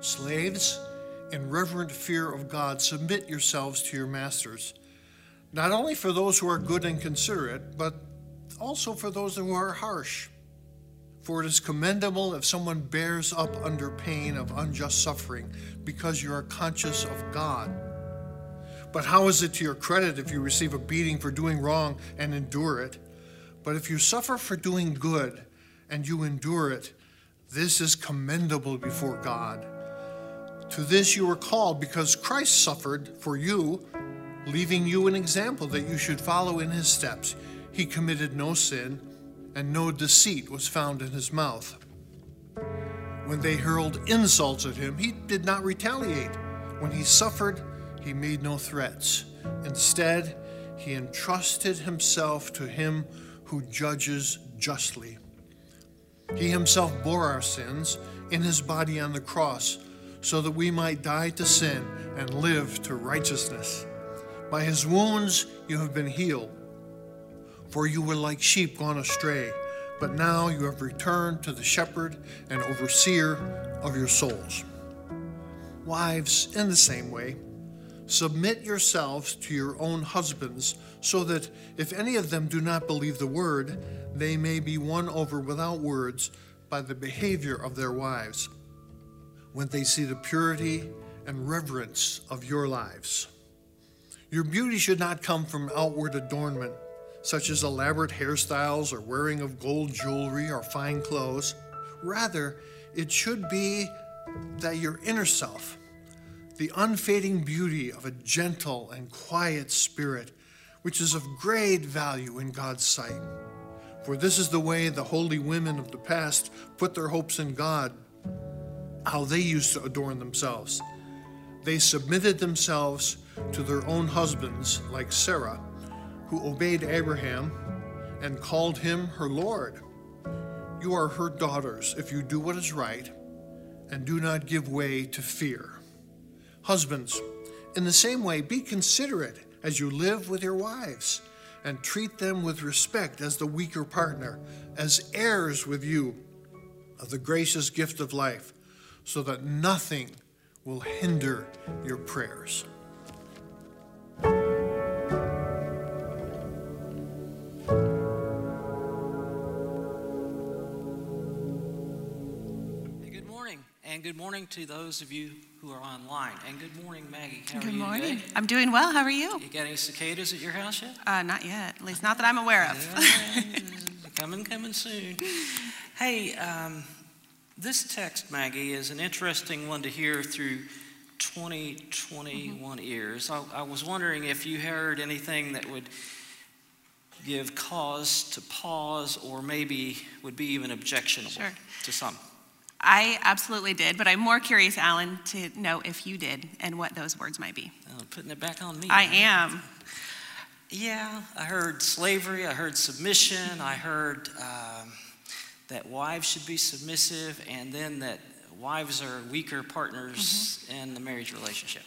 Slaves, in reverent fear of God, submit yourselves to your masters, not only for those who are good and considerate, but also for those who are harsh. For it is commendable if someone bears up under pain of unjust suffering because you are conscious of God. But how is it to your credit if you receive a beating for doing wrong and endure it? But if you suffer for doing good and you endure it, this is commendable before God. To this you were called because Christ suffered for you, leaving you an example that you should follow in his steps. He committed no sin, and no deceit was found in his mouth. When they hurled insults at him, he did not retaliate. When he suffered, he made no threats. Instead, he entrusted himself to him who judges justly. He himself bore our sins in his body on the cross so that we might die to sin and live to righteousness. By his wounds you have been healed, for you were like sheep gone astray, but now you have returned to the shepherd and overseer of your souls. Wives, in the same way, submit yourselves to your own husbands, so that if any of them do not believe the word, they may be won over without words by the behavior of their wives when they see the purity and reverence of your lives. Your beauty should not come from outward adornment, such as elaborate hairstyles or wearing of gold jewelry or fine clothes. Rather, it should be that your inner self, the unfading beauty of a gentle and quiet spirit, which is of great value in God's sight. For this is the way the holy women of the past put their hopes in God how they used to adorn themselves. They submitted themselves to their own husbands, like Sarah, who obeyed Abraham and called him her Lord. You are her daughters if you do what is right and do not give way to fear. Husbands, in the same way, be considerate as you live with your wives and treat them with respect as the weaker partner, as heirs with you of the gracious gift of life so that nothing will hinder your prayers. Hey, good morning, and good morning to those of you who are online. And good morning, Maggie. How Good are you morning. today? I'm doing well. How are you? You got any cicadas at your house yet? Uh, not yet. At least not that I'm aware of. Coming, coming soon. Hey, um, this text, Maggie, is an interesting one to hear through 2021 ears. I, I was wondering if you heard anything that would give cause to pause or maybe would be even objectionable Sure. to some. I absolutely did, but I'm more curious, Alan, to know if you did and what those words might be. Oh, putting it back on me. I am. Yeah, I heard slavery, I heard submission, I heard um, that wives should be submissive, and then that wives are weaker partners mm-hmm. in the marriage relationship.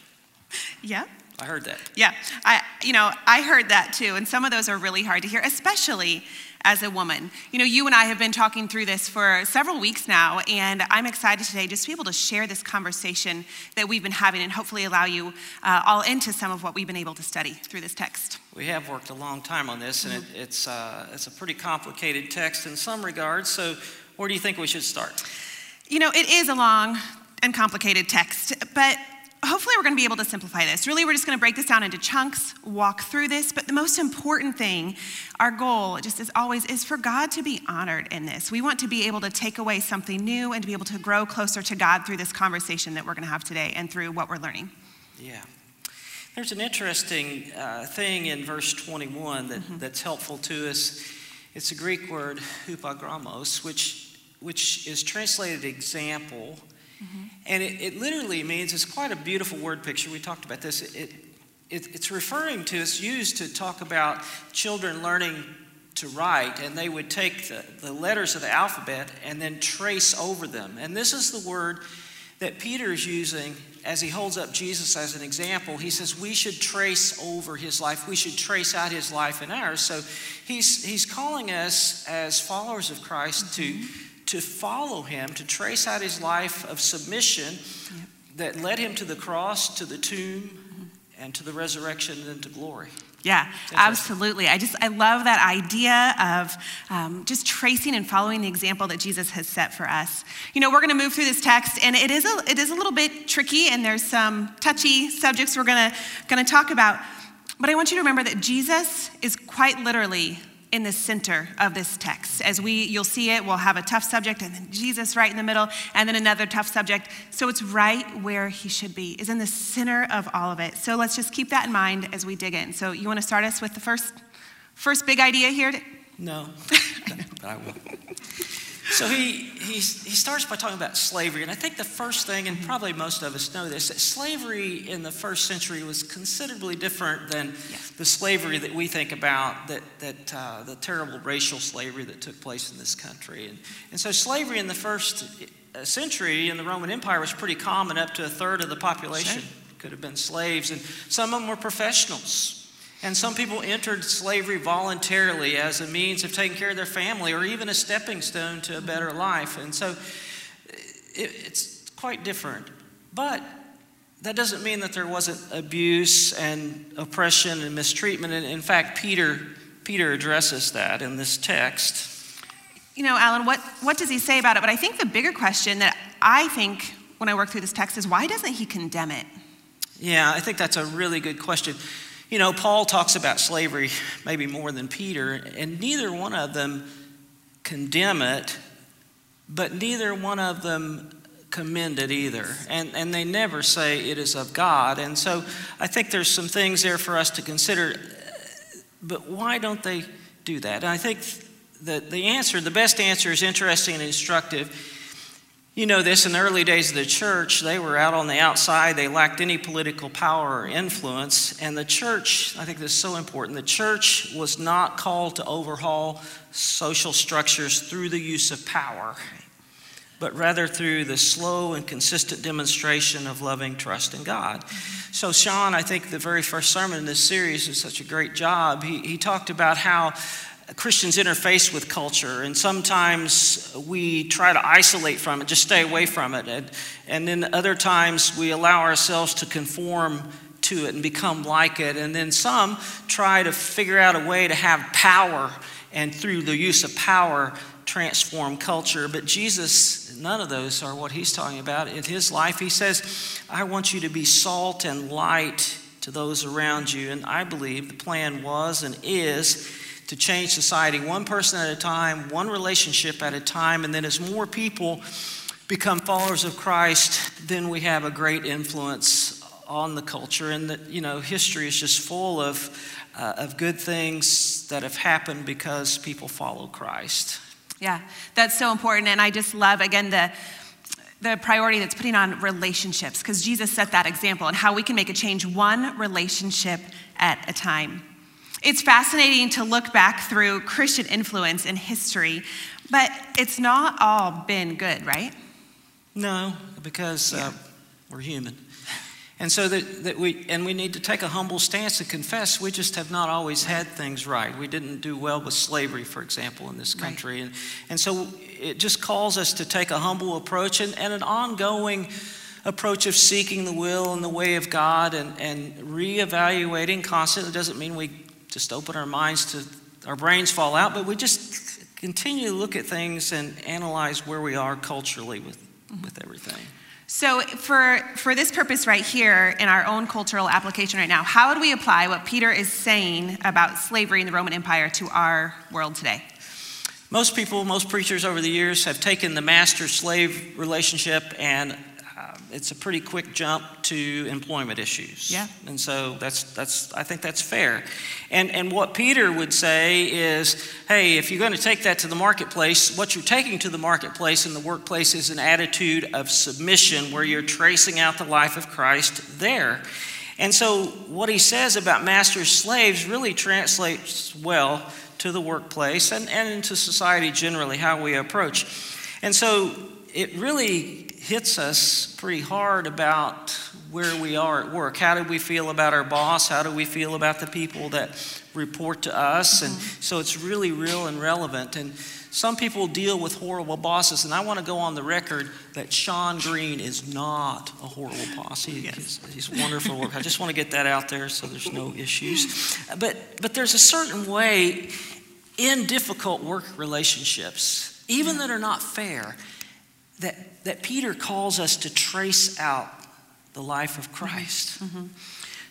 Yeah. I heard that. Yeah. I, you know, I heard that too, and some of those are really hard to hear, especially as a woman. You know, you and I have been talking through this for several weeks now, and I'm excited today just to be able to share this conversation that we've been having and hopefully allow you uh, all into some of what we've been able to study through this text. We have worked a long time on this, and it, it's, uh, it's a pretty complicated text in some regards. So, where do you think we should start? You know, it is a long and complicated text, but hopefully we're going to be able to simplify this. Really, we're just going to break this down into chunks, walk through this, but the most important thing, our goal, just as always, is for God to be honored in this. We want to be able to take away something new and to be able to grow closer to God through this conversation that we're going to have today and through what we're learning. Yeah. There's an interesting uh, thing in verse 21 that, that's helpful to us. It's a Greek word, hupogrammos, which, which is translated example. Mm-hmm. And it, it literally means, it's quite a beautiful word picture. We talked about this. It, it, it's referring to, it's used to talk about children learning to write, and they would take the, the letters of the alphabet and then trace over them. And this is the word that Peter is using as he holds up Jesus as an example. He says we should trace over his life, we should trace out his life and ours. So he's, he's calling us as followers of Christ to, mm-hmm. To follow him, to trace out his life of submission yep. that led him to the cross, to the tomb, mm-hmm. and to the resurrection and then to glory. Yeah, absolutely. I just I love that idea of um, just tracing and following the example that Jesus has set for us. You know, we're going to move through this text, and it is a it is a little bit tricky, and there's some touchy subjects we're going to going to talk about. But I want you to remember that Jesus is quite literally in the center of this text. As we you'll see it, we'll have a tough subject and then Jesus right in the middle and then another tough subject. So it's right where he should be. Is in the center of all of it. So let's just keep that in mind as we dig in. So you want to start us with the first first big idea here? No. I will. So he, he, he starts by talking about slavery. And I think the first thing, and probably most of us know this, that slavery in the first century was considerably different than yeah. the slavery that we think about, that, that uh, the terrible racial slavery that took place in this country. And, and so slavery in the first uh, century in the Roman Empire was pretty common, up to a third of the population sure. could have been slaves. And some of them were professionals. And some people entered slavery voluntarily as a means of taking care of their family or even a stepping stone to a better life. And so it, it's quite different. But that doesn't mean that there wasn't abuse and oppression and mistreatment. And in fact, Peter, Peter addresses that in this text. You know, Alan, what, what does he say about it? But I think the bigger question that I think when I work through this text is why doesn't he condemn it? Yeah, I think that's a really good question. You know, Paul talks about slavery maybe more than Peter, and neither one of them condemn it, but neither one of them commend it either. And, and they never say it is of God. And so I think there's some things there for us to consider. But why don't they do that? And I think that the answer, the best answer, is interesting and instructive you know this in the early days of the church, they were out on the outside. They lacked any political power or influence. And the church, I think this is so important, the church was not called to overhaul social structures through the use of power, but rather through the slow and consistent demonstration of loving trust in God. So, Sean, I think the very first sermon in this series is such a great job. He, he talked about how Christians interface with culture, and sometimes we try to isolate from it, just stay away from it. And, and then other times we allow ourselves to conform to it and become like it. And then some try to figure out a way to have power, and through the use of power, transform culture. But Jesus, none of those are what he's talking about. In his life, he says, I want you to be salt and light to those around you. And I believe the plan was and is to change society one person at a time, one relationship at a time, and then as more people become followers of Christ, then we have a great influence on the culture. And that, you know, history is just full of, uh, of good things that have happened because people follow Christ. Yeah, that's so important. And I just love, again, the the priority that's putting on relationships because Jesus set that example and how we can make a change one relationship at a time. It's fascinating to look back through Christian influence in history, but it's not all been good, right? No, because yeah. uh, we're human. And so that, that we and we need to take a humble stance and confess we just have not always had things right. We didn't do well with slavery, for example, in this country. Right. And, and so it just calls us to take a humble approach and, and an ongoing approach of seeking the will and the way of God and, and reevaluating constantly. doesn't mean we just open our minds to our brains fall out, but we just continue to look at things and analyze where we are culturally with, mm-hmm. with everything. So, for, for this purpose right here, in our own cultural application right now, how would we apply what Peter is saying about slavery in the Roman Empire to our world today? Most people, most preachers over the years have taken the master slave relationship and Um, it's a pretty quick jump to employment issues. Yeah. And so that's that's I think that's fair. And and what Peter would say is, hey, if you're going to take that to the marketplace, what you're taking to the marketplace in the workplace is an attitude of submission where you're tracing out the life of Christ there. And so what he says about masters slaves really translates well to the workplace and, and into society generally, how we approach. And so it really hits us pretty hard about where we are at work. How do we feel about our boss? How do we feel about the people that report to us? And mm-hmm. so it's really real and relevant. And some people deal with horrible bosses, and I want to go on the record that Sean Green is not a horrible boss. He, yes. he's, he's wonderful work. I just want to get that out there so there's no issues. But, but there's a certain way in difficult work relationships, even that are not fair, that, that Peter calls us to trace out the life of Christ. Mm-hmm.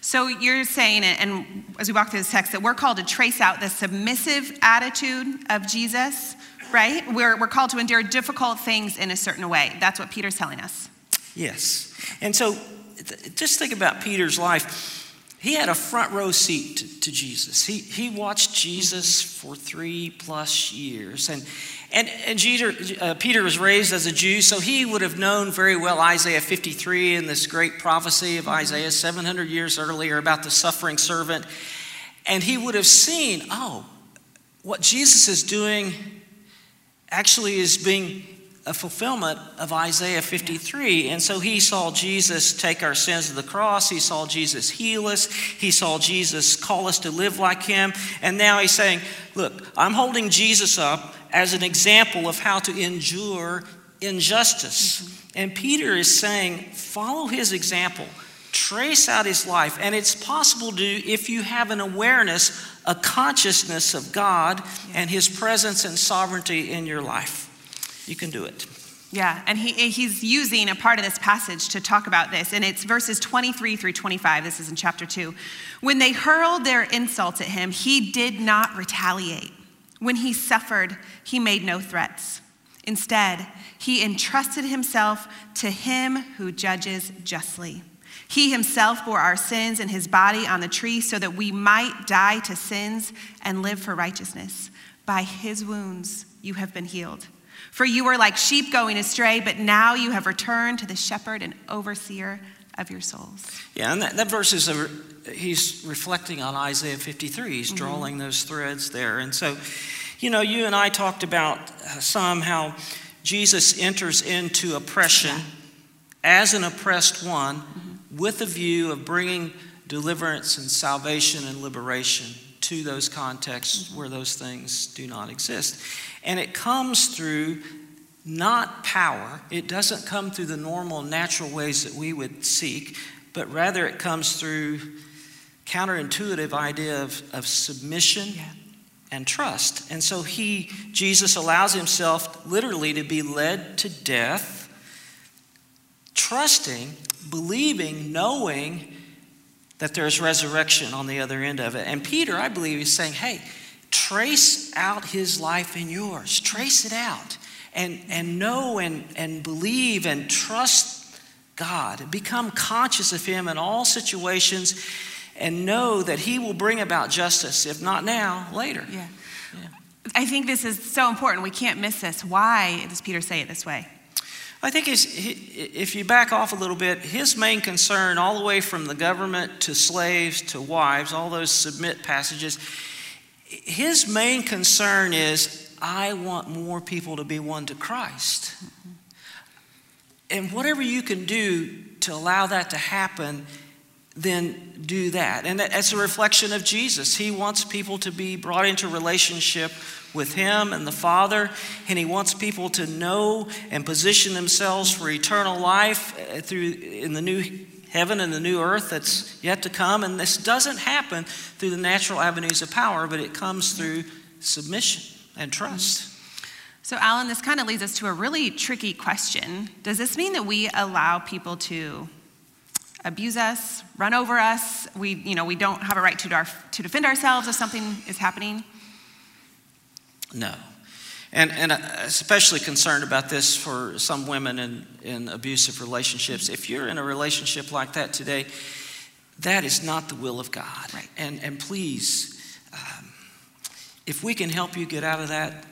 So you're saying, it, and as we walk through this text, that we're called to trace out the submissive attitude of Jesus, right? We're, we're called to endure difficult things in a certain way. That's what Peter's telling us. Yes. And so just think about Peter's life. He had a front row seat to, to Jesus. He, he watched Jesus for three plus years. And, and, and uh, Peter was raised as a Jew, so he would have known very well Isaiah 53 and this great prophecy of Isaiah 700 years earlier about the suffering servant. And he would have seen, oh, what Jesus is doing actually is being a fulfillment of Isaiah 53. And so he saw Jesus take our sins to the cross. He saw Jesus heal us. He saw Jesus call us to live like him. And now he's saying, Look, I'm holding Jesus up as an example of how to endure injustice. Mm-hmm. And Peter is saying, Follow his example, trace out his life. And it's possible to, if you have an awareness, a consciousness of God and his presence and sovereignty in your life. You can do it. Yeah, and he, he's using a part of this passage to talk about this, and it's verses 23 through 25. This is in chapter 2. When they hurled their insults at him, he did not retaliate. When he suffered, he made no threats. Instead, he entrusted himself to him who judges justly. He himself bore our sins in his body on the tree so that we might die to sins and live for righteousness. By his wounds, you have been healed. For you were like sheep going astray, but now you have returned to the shepherd and overseer of your souls. Yeah, and that, that verse is, a, he's reflecting on Isaiah 53. He's mm-hmm. drawing those threads there. And so, you know, you and I talked about uh, some how Jesus enters into oppression yeah. as an oppressed one mm-hmm. with a view of bringing deliverance and salvation and liberation to those contexts where those things do not exist. And it comes through not power, it doesn't come through the normal natural ways that we would seek, but rather it comes through counterintuitive idea of, of submission yeah. and trust. And so he, Jesus, allows himself literally to be led to death, trusting, believing, knowing that there's resurrection on the other end of it. And Peter, I believe, is saying, hey, trace out his life and yours. Trace it out. And, and know and, and believe and trust God. Become conscious of him in all situations and know that he will bring about justice, if not now, later. Yeah. yeah. I think this is so important. We can't miss this. Why does Peter say it this way? I think if you back off a little bit, his main concern, all the way from the government to slaves to wives, all those submit passages, his main concern is I want more people to be won to Christ. And whatever you can do to allow that to happen, then do that. And that's a reflection of Jesus. He wants people to be brought into relationship with Him and the Father, and He wants people to know and position themselves for eternal life uh, through in the new heaven and the new earth that's yet to come. And this doesn't happen through the natural avenues of power, but it comes through submission and trust. So, Alan, this kind of leads us to a really tricky question. Does this mean that we allow people to abuse us, run over us? We, you know, we don't have a right to, to defend ourselves if something is happening? No. And, and especially concerned about this for some women in, in abusive relationships. If you're in a relationship like that today, that is not the will of God. Right. And, and please, um, if we can help you get out of that,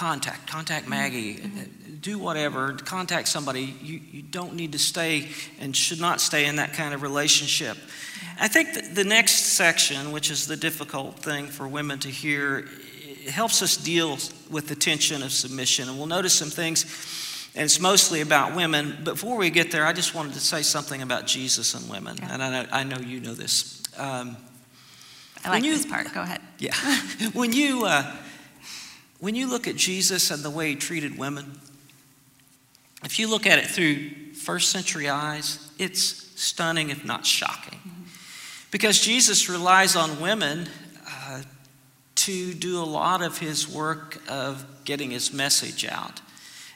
contact. Contact mm-hmm. Maggie. Mm-hmm. Do whatever. Contact somebody. You, you don't need to stay and should not stay in that kind of relationship. I think the next section, which is the difficult thing for women to hear, it helps us deal with the tension of submission. And we'll notice some things and it's mostly about women. Before we get there, I just wanted to say something about Jesus and women, Yeah. and I know, I know you know this. Um, I like When you- this part. Go ahead. yeah, when you uh, when you look at Jesus and the way he treated women, if you look at it through first century eyes, it's stunning, if not shocking, because Jesus relies on women to do a lot of his work of getting his message out.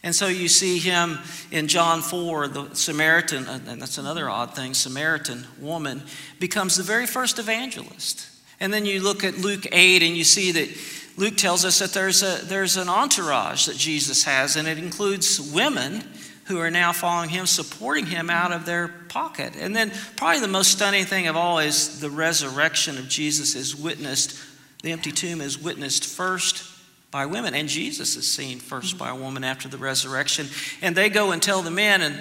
And so you see him in John 4, the Samaritan, and that's another odd thing, Samaritan woman becomes the very first evangelist. And then you look at Luke 8 and you see that Luke tells us that there's, a, there's an entourage that Jesus has, and it includes women who are now following him, supporting him out of their pocket. And then, probably the most stunning thing of all is the resurrection of Jesus is witnessed, the empty tomb is witnessed first by women, and Jesus is seen 1st by a woman after the resurrection. And they go and tell the men, and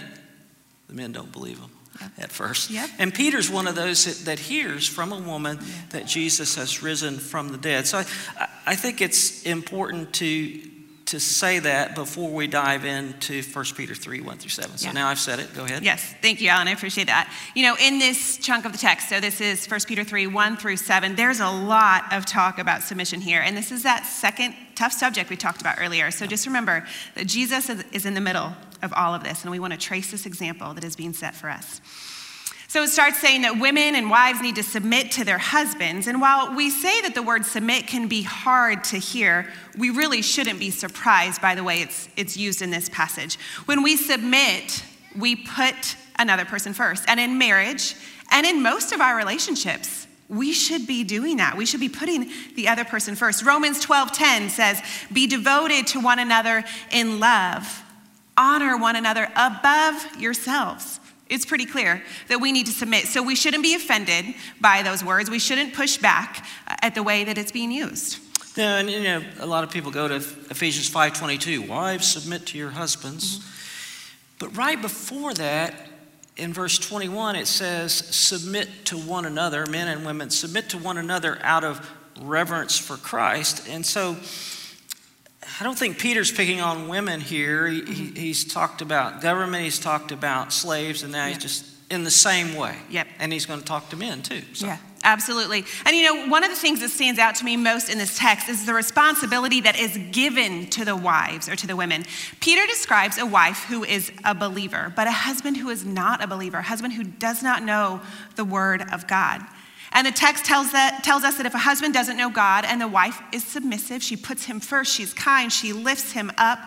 the men don't believe them at first. Yep. And Peter's one of those that, that hears from a woman that Jesus has risen from the dead. So I, I think it's important to, to say that before we dive into 1 Peter 3 1 through 7. So Yeah. now I've said it. Go ahead. Yes, thank you, Alan. I appreciate that. You know, in this chunk of the text, so this is 1 Peter 3 1 through 7, there's a lot of talk about submission here. And this is that second tough subject we talked about earlier. So just remember that Jesus is- is in the middle of all of this, and we want to trace this example that is being set for us. So it starts saying that women and wives need to submit to their husbands. And while we say that the word submit can be hard to hear, we really shouldn't be surprised by the way it's, it's used in this passage. When we submit, we put another person first. And in marriage, and in most of our relationships, we should be doing that. We should be putting the other person first. Romans 12:10 says, "Be devoted to one another in love. Honor one another above yourselves." It's pretty clear that we need to submit. So we shouldn't be offended by those words. We shouldn't push back uh, at the way that it's being used. No, and you know, a lot of people go to Ephesians 5:22, wives submit to your husbands. But right before that, in verse 21, it says, submit to one another, men and women, submit to one another out of reverence for Christ. And so I don't think Peter's picking on women here. He, he, mm-hmm. he's talked about government, he's talked about slaves, and now he's just in the same way. Yep. And he's going to talk to men too. So. Yeah, absolutely. And you know, one of the things that stands out to me most in this text is the responsibility that is given to the wives or to the women. Peter describes a wife who is a believer, but a husband who is not a believer, a husband who does not know the word of God. And the text tells, that, tells us that if a husband doesn't know God and the wife is submissive, she puts him first, she's kind, she lifts him up,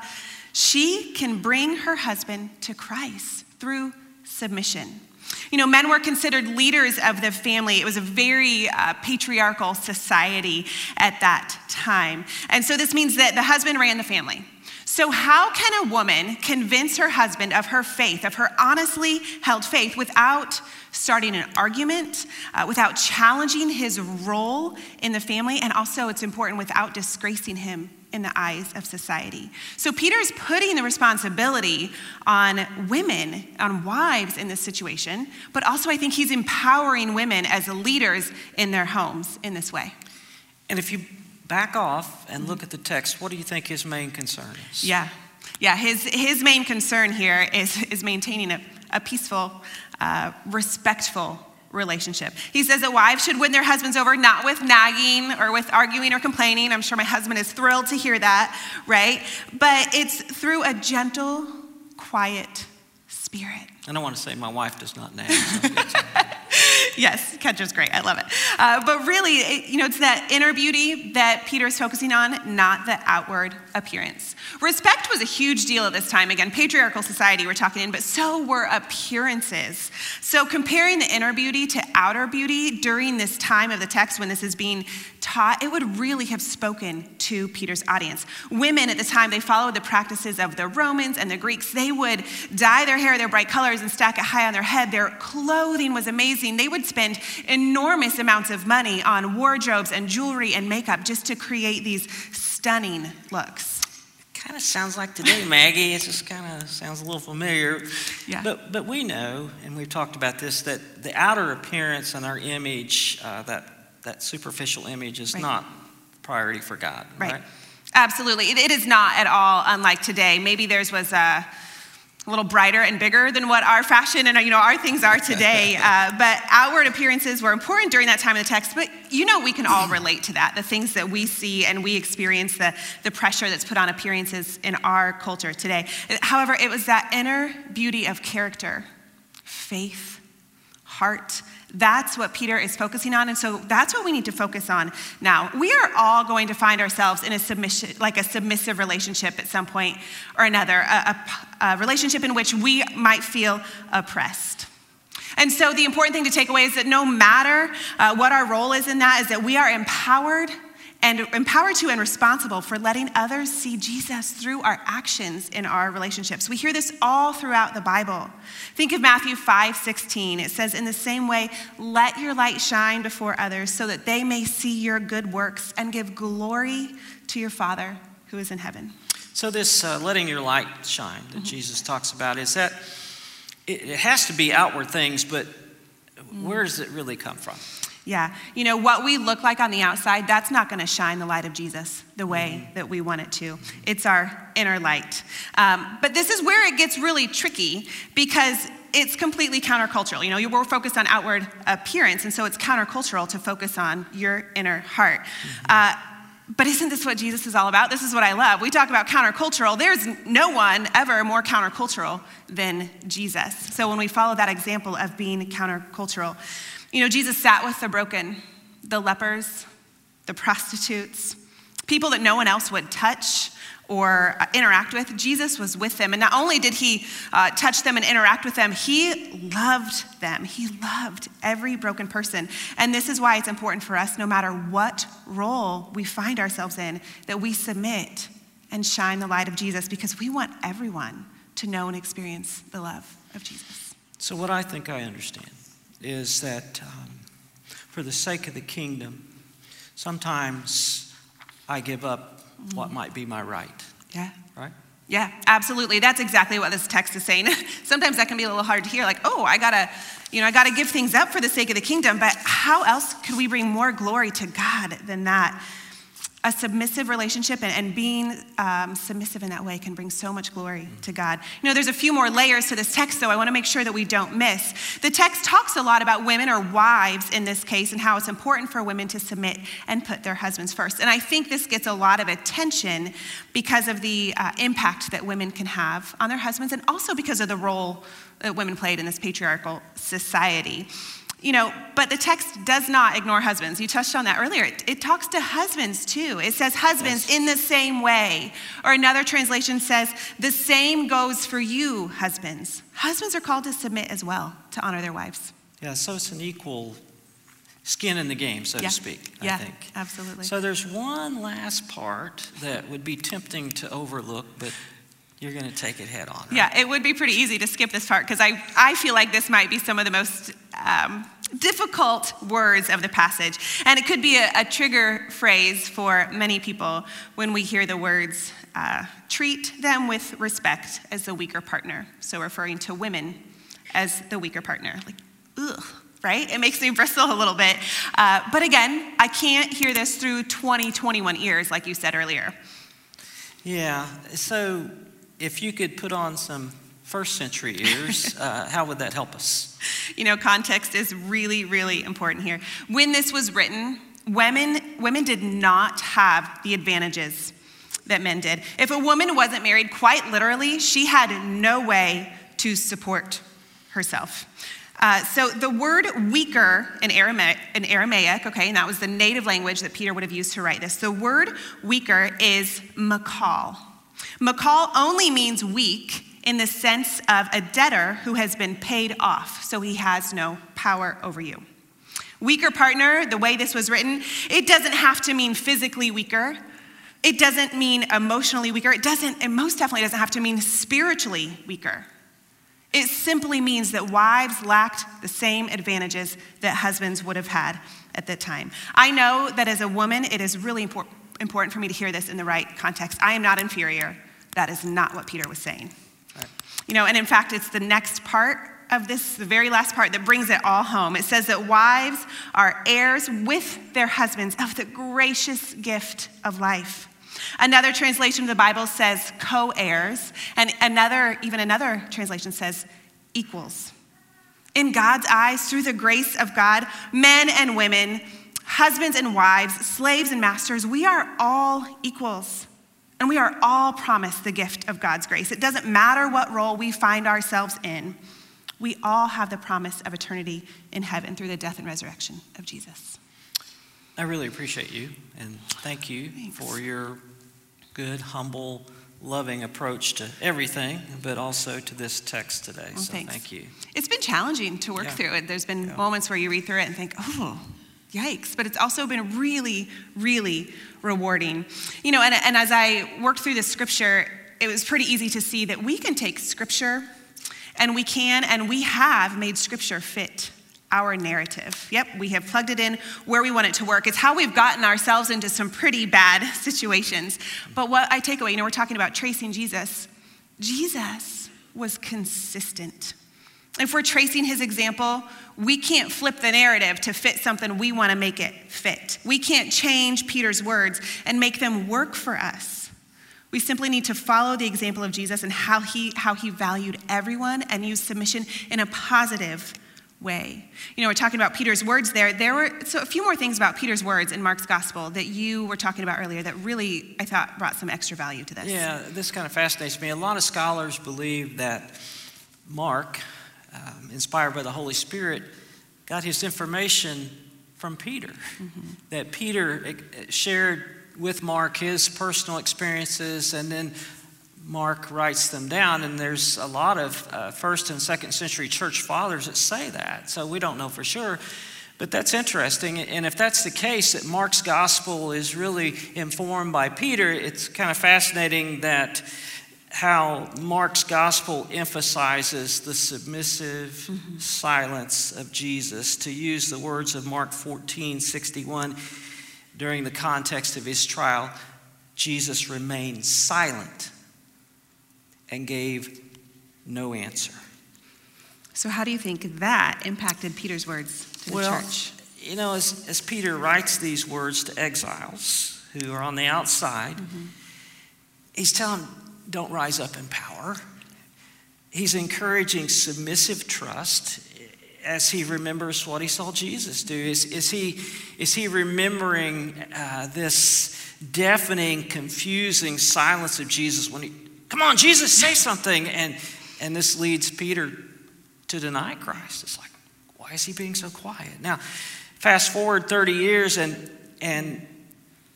she can bring her husband to Christ through submission. You know, men were considered leaders of the family. It was a very uh, patriarchal society at that time. And so this means that the husband ran the family. So, how can a woman convince her husband of her faith, of her honestly held faith, without starting an argument, uh, without challenging his role in the family, and also, it's important, without disgracing him in the eyes of society? So, Peter is putting the responsibility on women, on wives in this situation, but also, I think he's empowering women as leaders in their homes in this way. And if you back off and look at the text, what do you think his main concern is? Yeah. Yeah, his, his main concern here is, is maintaining a, a peaceful, uh, respectful relationship. He says that wives should win their husbands over not with nagging or with arguing or complaining. I'm sure my husband is thrilled to hear that, right? But it's through a gentle, quiet spirit. I don't want to say my wife does not nag. so yes, Kendra's great. I love it. Uh, but really, it, you know, it's that inner beauty that Peter is focusing on, not the outward appearance. Respect was a huge deal at this time. Again, patriarchal society we're talking in, but so were appearances. So comparing the inner beauty to outer beauty during this time of the text when this is being taught, it would really have spoken to Peter's audience. Women at the time, they followed the practices of the Romans and the Greeks. They would dye their hair their bright colors and stack it high on their head. Their clothing was amazing. They would spend enormous amounts of money on wardrobes and jewelry and makeup just to create these stunning looks. kind of sounds like today, Maggie. It just kind of sounds a little familiar. Yeah. But, but we know, and we've talked about this, that the outer appearance and our image, uh, that, that superficial image, is Right. not priority for God. Right. Right. Absolutely. It, it is not at all unlike today. Maybe theirs was a, a little brighter and bigger than what our fashion and you know our things are today. Uh, but outward appearances were important during that time of the text. But you know we can all relate to that. The things that we see and we experience, the, the pressure that's put on appearances in our culture today. However, it was that inner beauty of character, faith, heart, that's what Peter is focusing on. And so that's what we need to focus on now. We are all going to find ourselves in a submission, like a submissive relationship at some point or another, a, a, a relationship in which we might feel oppressed. And so the important thing to take away is that no matter uh, what our role is in that, is that we are empowered and empowered to and responsible for letting others see Jesus through our actions in our relationships. We hear this all throughout the Bible. Think of Matthew 5 16. It says, In the same way, let your light shine before others so that they may see your good works and give glory to your Father who is in heaven. So, this uh, letting your light shine that mm-hmm. Jesus talks about, is that it, it, has to be outward things, but where does it really come from? Yeah. You know, what we look like on the outside, that's not going to shine the light of Jesus the way mm-hmm. that we want it to. It's our inner light. Um, but this is where it gets really tricky because it's completely countercultural. You know, we're focused on outward appearance, and so it's countercultural to focus on your inner heart. Mm-hmm. Uh, but isn't this what Jesus is all about? This is what I love. We talk about countercultural. There's no one ever more countercultural than Jesus. So when we follow that example of being countercultural, you know, Jesus sat with the broken, the lepers, the prostitutes, people that no one else would touch or uh, interact with. Jesus was with them. And not only did he uh, touch them and interact with them, he loved them. He loved every broken person. And this is why it's important for us, no matter what role we find ourselves in, that we submit and shine the light of Jesus because we want everyone to know and experience the love of Jesus. So, what I think I understand is that um, for the sake of the kingdom, sometimes I give up what might be my right. Yeah. Right? Yeah, absolutely. That's exactly what this text is saying. Sometimes that can be a little hard to hear, like, oh, I gotta, you know, I gotta give things up for the sake of the kingdom. But how else could we bring more glory to God than that? A submissive relationship and, and being um, submissive in that way can bring so much glory to God. You know, there's a few more layers to this text, though, I want to make sure that we don't miss. The text talks a lot about women or wives in this case and how it's important for women to submit and put their husbands first. And I think this gets a lot of attention because of the uh, impact that women can have on their husbands and also because of the role that women played in this patriarchal society. You know, but the text does not ignore husbands. You touched on that earlier. It, it talks to husbands too. It says, husbands yes. in the same way. Or another translation says, the same goes for you, husbands. Husbands are called to submit as well, to honor their wives. Yeah, so it's an equal skin in the game, so yeah. to speak, I yeah, think. absolutely. So there's one last part that would be tempting to overlook, but you're going to take it head on. Right? Yeah, it would be pretty easy to skip this part because I, I feel like this might be some of the most um, difficult words of the passage. And it could be a, a, trigger phrase for many people when we hear the words uh, treat them with respect as the weaker partner. So referring to women as the weaker partner. Like, ugh. Right? It makes me bristle a little bit. Uh, but again, I can't hear this through 20, 21 ears, like you said earlier. Yeah. So if you could put on some first century ears, uh, how would that help us? You know, context is really, really important here. When this was written, women, women did not have the advantages that men did. If a woman wasn't married, quite literally, she had no way to support herself. Uh, so the word weaker in Aramaic, in Aramaic, okay, and that was the native language that Peter would have used to write this. The word weaker is makal. Makal only means weak in the sense of a debtor who has been paid off, so he has no power over you. Weaker partner, the way this was written, it doesn't have to mean physically weaker. It doesn't mean emotionally weaker. It doesn't, it most definitely doesn't have to mean spiritually weaker. It simply means that wives lacked the same advantages that husbands would have had at that time. I know that as a woman, it is really important important for me to hear this in the right context. I am not inferior. That is not what Peter was saying. You know, and in fact, it's the next part of this, the very last part, that brings it all home. It says that wives are heirs with their husbands of the gracious gift of life. Another translation of the Bible says co heirs. And another, even another translation says equals. In God's eyes, through the grace of God, men and women, husbands and wives, slaves and masters, we are all equals. And we are all promised the gift of God's grace. It doesn't matter what role we find ourselves in, we all have the promise of eternity in heaven through the death and resurrection of Jesus. I really appreciate you and thank you Thanks. for your good, humble, loving approach to everything, but also to this text today. Well, so thanks. thank you. It's been challenging to work Yeah. through it. There's been Yeah. moments where you read through it and think, oh, yikes. But it's also been really, really rewarding. You know, and, and as I worked through the scripture, it was pretty easy to see that we can take scripture and we can and we have made scripture fit our narrative. Yep, we have plugged it in where we want it to work. It's how we've gotten ourselves into some pretty bad situations. But what I take away, you know, we're talking about tracing Jesus. Jesus was consistent. If we're tracing his example, we can't flip the narrative to fit something we want to make it fit. We can't change Peter's words and make them work for us. We simply need to follow the example of Jesus and how he, how he valued everyone and used submission in a positive way. You know, we're talking about Peter's words there. There were so a few more things about Peter's words in Mark's gospel that you were talking about earlier that really, I thought, brought some extra value to this. Yeah, this kind of fascinates me. A lot of scholars believe that Mark, um, inspired by the Holy Spirit, got his information from Peter. That Peter eh, shared with Mark his personal experiences, and then Mark writes them down. And there's a lot of uh, first and second century church fathers that say that. So we don't know for sure. But that's interesting. And if that's the case, that Mark's gospel is really informed by Peter, it's kind of fascinating that how Mark's gospel emphasizes the submissive mm-hmm. silence of Jesus. To use the words of Mark 14 61, during the context of his trial, Jesus remained silent and gave no answer. So, how do you think that impacted Peter's words to the Well, church? you know, as, as Peter writes these words to exiles who are on the outside, mm-hmm. he's telling them, don't rise up in power. He's encouraging submissive trust as he remembers what he saw Jesus do. Is, is, he, is he remembering uh, this deafening, confusing silence of Jesus when he, come on, Jesus, say something? And, and this leads Peter to deny Christ. It's like, why is he being so quiet? Now, fast forward 30 years, and, and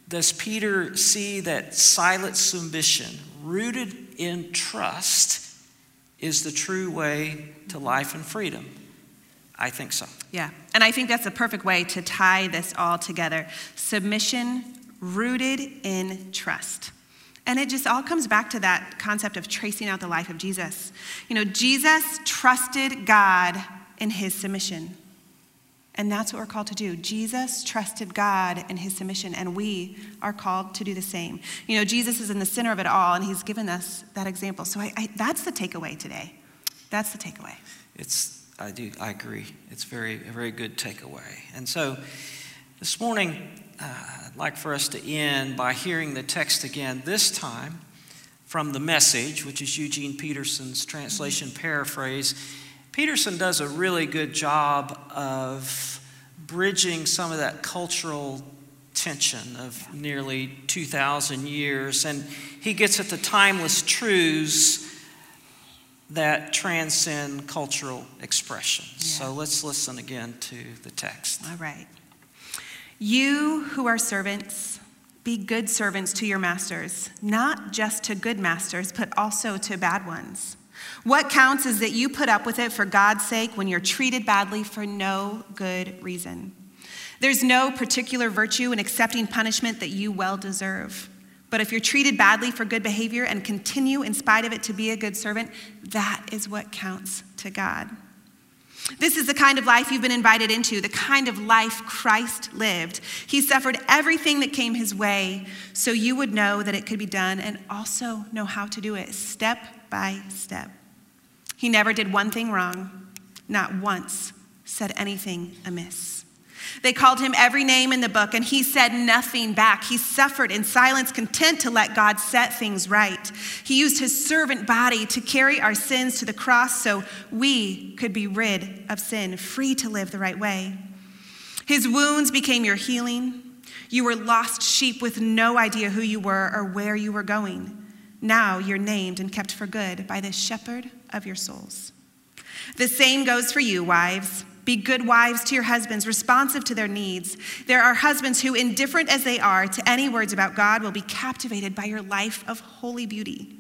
does Peter see that silent submission, rooted in trust, is the true way to life and freedom? I think so. Yeah, and I think that's a perfect way to tie this all together. Submission rooted in trust. And it just all comes back to that concept of tracing out the life of Jesus. You know, Jesus trusted God in his submission. And that's what we're called to do. Jesus trusted God in his submission, and we are called to do the same. You know, Jesus is in the center of it all, and he's given us that example. So I, I, that's the takeaway today. That's the takeaway. It's, I do, I agree. It's very, a very good takeaway. And so this morning, uh, I'd like for us to end by hearing the text again, this time from the message, which is Eugene Peterson's translation paraphrase. Peterson does a really good job of bridging some of that cultural tension of nearly 2,000 years, and he gets at the timeless truths that transcend cultural expression. Yeah. So let's listen again to the text. All right. You who are servants, be good servants to your masters, not just to good masters, but also to bad ones. What counts is that you put up with it for God's sake when you're treated badly for no good reason. There's no particular virtue in accepting punishment that you well deserve. But if you're treated badly for good behavior and continue in spite of it to be a good servant, that is what counts to God. This is the kind of life you've been invited into, the kind of life Christ lived. He suffered everything that came his way so you would know that it could be done and also know how to do it step by step. He never did one thing wrong, not once said anything amiss. They called him every name in the book, and he said nothing back. He suffered in silence, content to let God set things right. He used his servant body to carry our sins to the cross so we could be rid of sin, free to live the right way. His wounds became your healing. You were lost sheep with no idea who you were or where you were going. Now you're named and kept for good by the shepherd of your souls. The same goes for you, wives. Be good wives to your husbands, responsive to their needs. There are husbands who, indifferent as they are to any words about God, will be captivated by your life of holy beauty.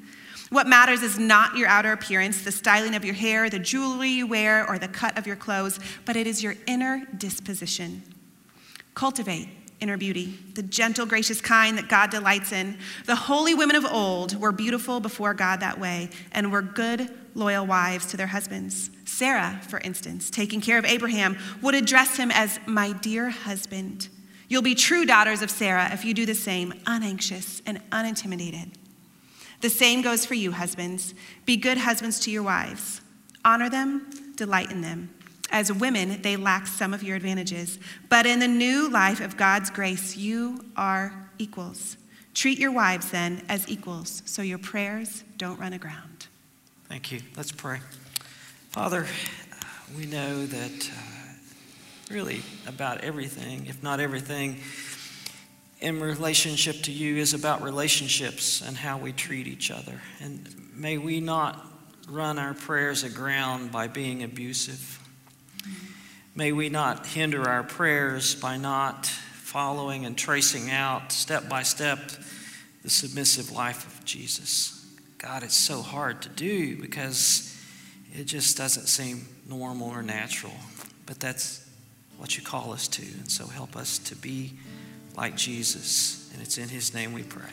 What matters is not your outer appearance, the styling of your hair, the jewelry you wear, or the cut of your clothes, but it is your inner disposition. Cultivate inner beauty, the gentle, gracious kind that God delights in. The holy women of old were beautiful before God that way and were good, loyal wives to their husbands. Sarah, for instance, taking care of Abraham, would address him as my dear husband. You'll be true daughters of Sarah if you do the same, unanxious and unintimidated. The same goes for you, husbands. Be good husbands to your wives. Honor them, delight in them. As women, they lack some of your advantages. But in the new life of God's grace, you are equals. Treat your wives then as equals so your prayers don't run aground. Thank you. Let's pray. Father, we know that uh, really about everything, if not everything, in relationship to you is about relationships and how we treat each other. And may we not run our prayers aground by being abusive May we not hinder our prayers by not following and tracing out step by step the submissive life of Jesus. God, it's so hard to do because it just doesn't seem normal or natural. But that's what you call us to. And so help us to be like Jesus. And it's in his name we pray.